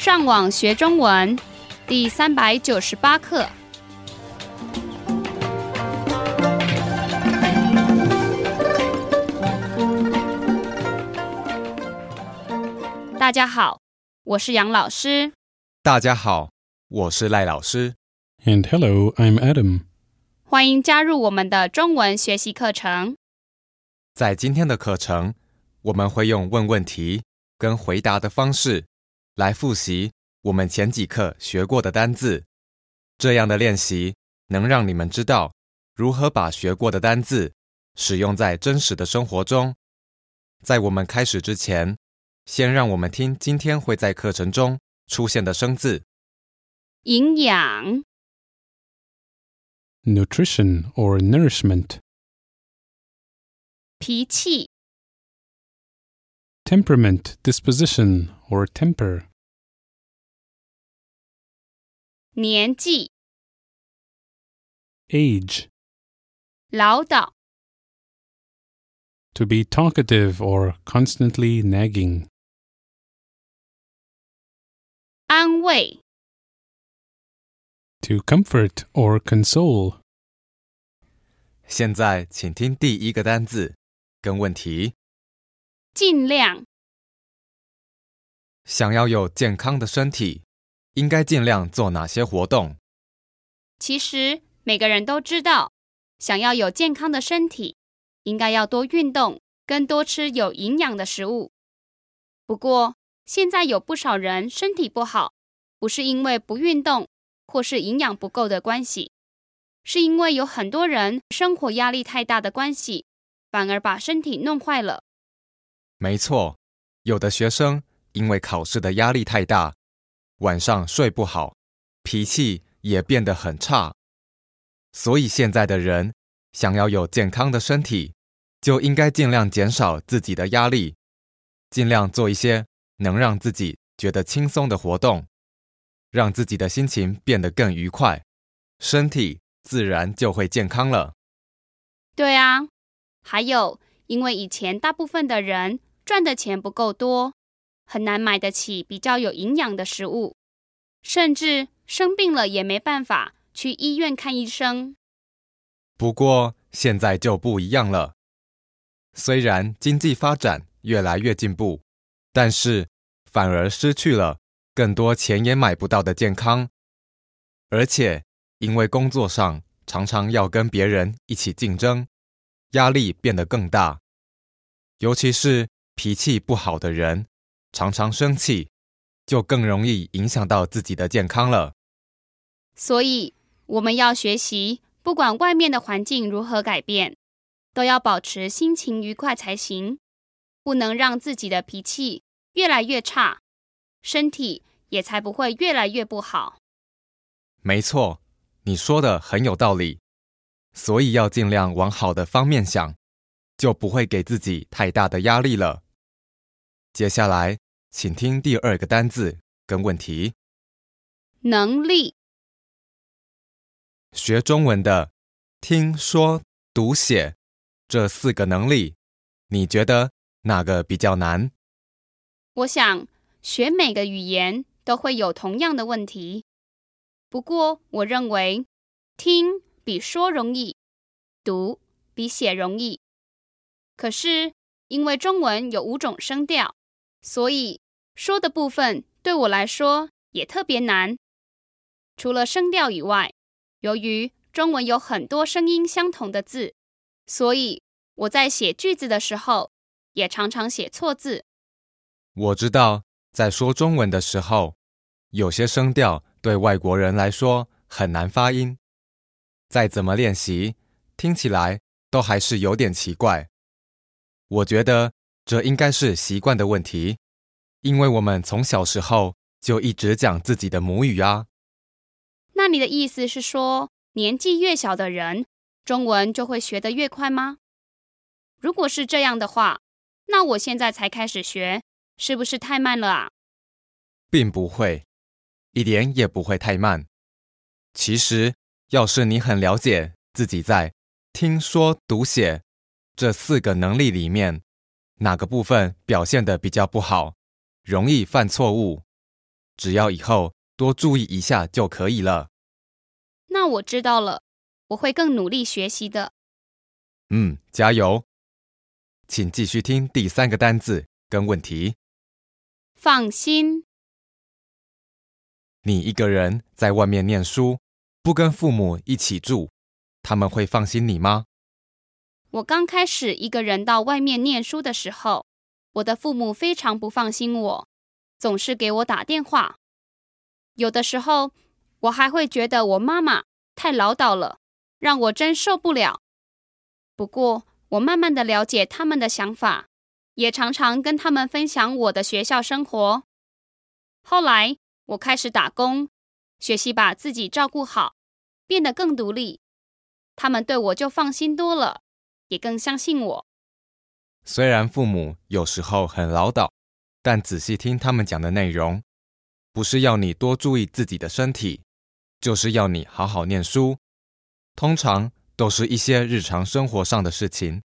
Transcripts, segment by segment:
上网学中文第三百九十八课。大家好，我是杨老师。大家好，我是赖老师。And hello, I'm Adam. 欢迎加入我们的中文学习课程。在今天的课程，我们会用问问题跟回答的方式来复习我们前几课学过的单字。这样的练习能让你们知道如何把学过的单字使用在真实的生活中。在我们开始之前，先让我们听今天会在课程中出现的生字。营养、Nutrition or nourishment. 脾气、Temperament, disposition, or temper. 年纪、 Age. 唠叨、 To be talkative or constantly nagging. 安慰、 To comfort or console. 现在，请听第一个单字跟问题。尽量、 想要有健康的身体，应该尽量做哪些活动？其实每个人都知道，想要有健康的身体，应该要多运动，跟多吃有营养的食物。不过，现在有不少人身体不好，不是因为不运动或是营养不够的关系，是因为有很多人生活压力太大的关系，反而把身体弄坏了。没错，有的学生因为考试的压力太大，晚上睡不好，脾气也变得很差。所以现在的人想要有健康的身体，就应该尽量减少自己的压力，尽量做一些能让自己觉得轻松的活动，让自己的心情变得更愉快，身体自然就会健康了。对啊，还有，因为以前大部分的人赚的钱不够多，很难买得起比较有营养的食物，甚至生病了也没办法去医院看医生。不过现在就不一样了，虽然经济发展越来越进步，但是反而失去了更多钱也买不到的健康，而且因为工作上常常要跟别人一起竞争，压力变得更大，尤其是脾气不好的人，常常生气，就更容易影响到自己的健康了。所以我们要学习，不管外面的环境如何改变，都要保持心情愉快才行，不能让自己的脾气越来越差，身体也才不会越来越不好。没错，你说的很有道理，所以要尽量往好的方面想，就不会给自己太大的压力了。接下来，请听第二个单字跟问题。能力、学中文的听说读写这四个能力，你觉得哪个比较难？我想学每个语言都会有同样的问题，不过我认为听比说容易，读比写容易。可是因为中文有五种声调，所以说的部分对我来说也特别难。除了声调以外，由于中文有很多声音相同的字，所以我在写句子的时候也常常写错字。我知道，在说中文的时候，有些声调对外国人来说很难发音，再怎么练习，听起来都还是有点奇怪。我觉得这应该是习惯的问题，因为我们从小时候就一直讲自己的母语啊。那你的意思是说，年纪越小的人，中文就会学得越快吗？如果是这样的话，那我现在才开始学，是不是太慢了啊？并不会，一点也不会太慢。其实，要是你很了解自己在听说读写这四个能力里面哪个部分表现的比较不好，容易犯错误，只要以后多注意一下就可以了。那我知道了，我会更努力学习的。嗯，加油！请继续听第三个单字跟问题。放心，你一个人在外面念书，不跟父母一起住，他们会放心你吗？我刚开始一个人到外面念书的时候，我的父母非常不放心我，总是给我打电话。有的时候，我还会觉得我妈妈太唠叨了，让我真受不了。不过，我慢慢的了解他们的想法，也常常跟他们分享我的学校生活。后来，我开始打工，学习把自己照顾好，变得更独立，他们对我就放心多了，也更相信我。虽然父母有时候很唠叨，但仔细听他们讲的内容，不是要你多注意自己的身体，就是要你好好念书。通常都是一些日常生活上的事情，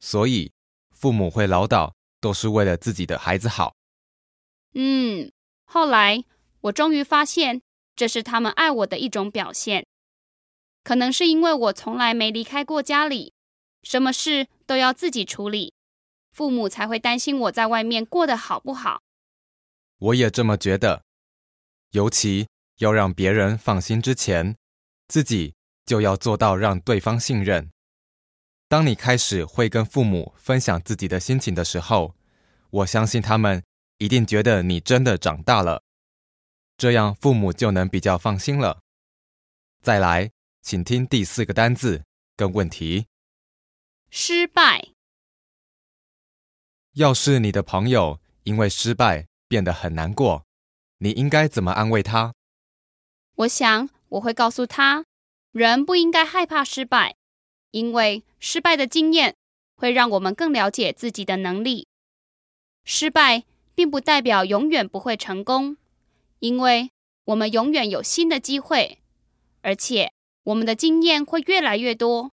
所以父母会唠叨，都是为了自己的孩子好。嗯，后来我终于发现，这是他们爱我的一种表现。可能是因为我从来没离开过家里，什么事都要自己处理，父母才会担心我在外面过得好不好。我也这么觉得，尤其要让别人放心之前，自己就要做到让对方信任。当你开始会跟父母分享自己的心情的时候，我相信他们一定觉得你真的长大了，这样父母就能比较放心了。再来，请听第四个单字跟问题。失败，要是你的朋友因为失败变得很难过，你应该怎么安慰他？我想我会告诉他，人不应该害怕失败，因为失败的经验会让我们更了解自己的能力。失败并不代表永远不会成功，因为我们永远有新的机会，而且我们的经验会越来越多，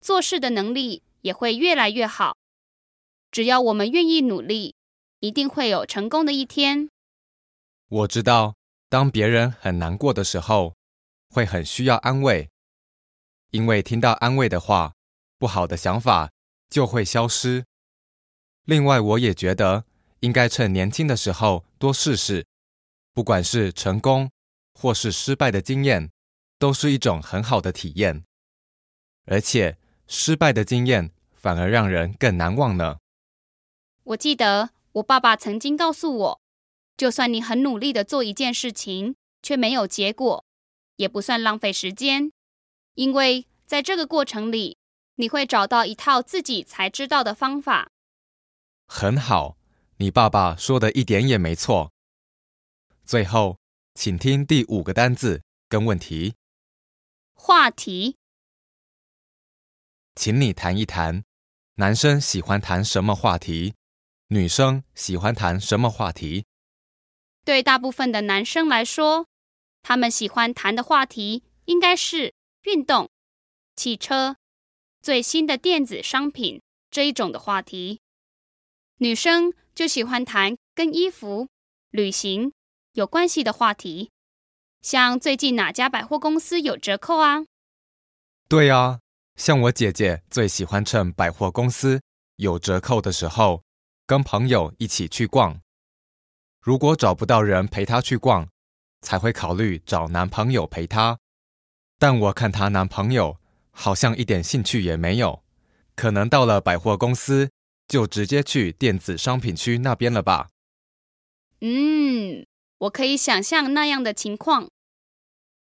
做事的能力也会越来越好。只要我们愿意努力，一定会有成功的一天。我知道，当别人很难过的时候，会很需要安慰，因为听到安慰的话，不好的想法就会消失。另外，我也觉得应该趁年轻的时候多试试，不管是成功或是失败的经验，都是一种很好的体验。而且，失败的经验反而让人更难忘呢。我记得我爸爸曾经告诉我，就算你很努力的做一件事情，却没有结果，也不算浪费时间，因为在这个过程里，你会找到一套自己才知道的方法。很好，你爸爸说的一点也没错。最后，请听第五个单字跟问题，话题，请你谈一谈，男生喜欢谈什么话题，女生喜欢谈什么话题？对大部分的男生来说，他们喜欢谈的话题应该是运动、汽车、最新的电子商品这一种的话题。女生就喜欢谈跟衣服、旅行有关系的话题，像最近哪家百货公司有折扣啊？对啊，像我姐姐最喜欢趁百货公司有折扣的时候，跟朋友一起去逛。如果找不到人陪她去逛，才会考虑找男朋友陪她。但我看她男朋友好像一点兴趣也没有，可能到了百货公司就直接去电子商品区那边了吧？嗯，我可以想象那样的情况，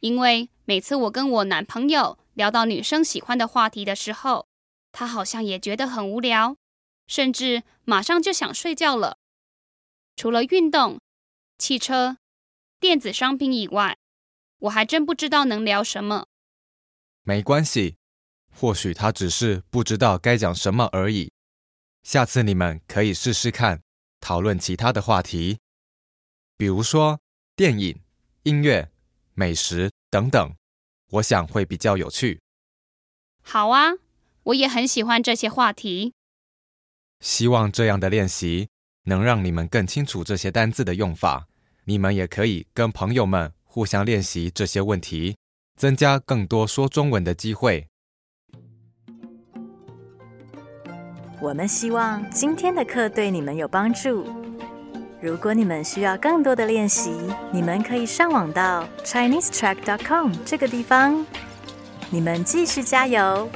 因为每次我跟我男朋友聊到女生喜欢的话题的时候，他好像也觉得很无聊，甚至马上就想睡觉了。除了运动、汽车、电子商品以外，我还真不知道能聊什么。没关系，或许他只是不知道该讲什么而已。下次你们可以试试看，讨论其他的话题，比如说电影、音乐、美食等等，我想会比较有趣。好啊，我也很喜欢这些话题。希望这样的练习能让你们更清楚这些单字的用法，你们也可以跟朋友们互相练习这些问题，增加更多说中文的机会。我们希望今天的课对你们有帮助。如果你们需要更多的练习，你们可以上网到 ChineseTrack.com 这个地方。你们继续加油！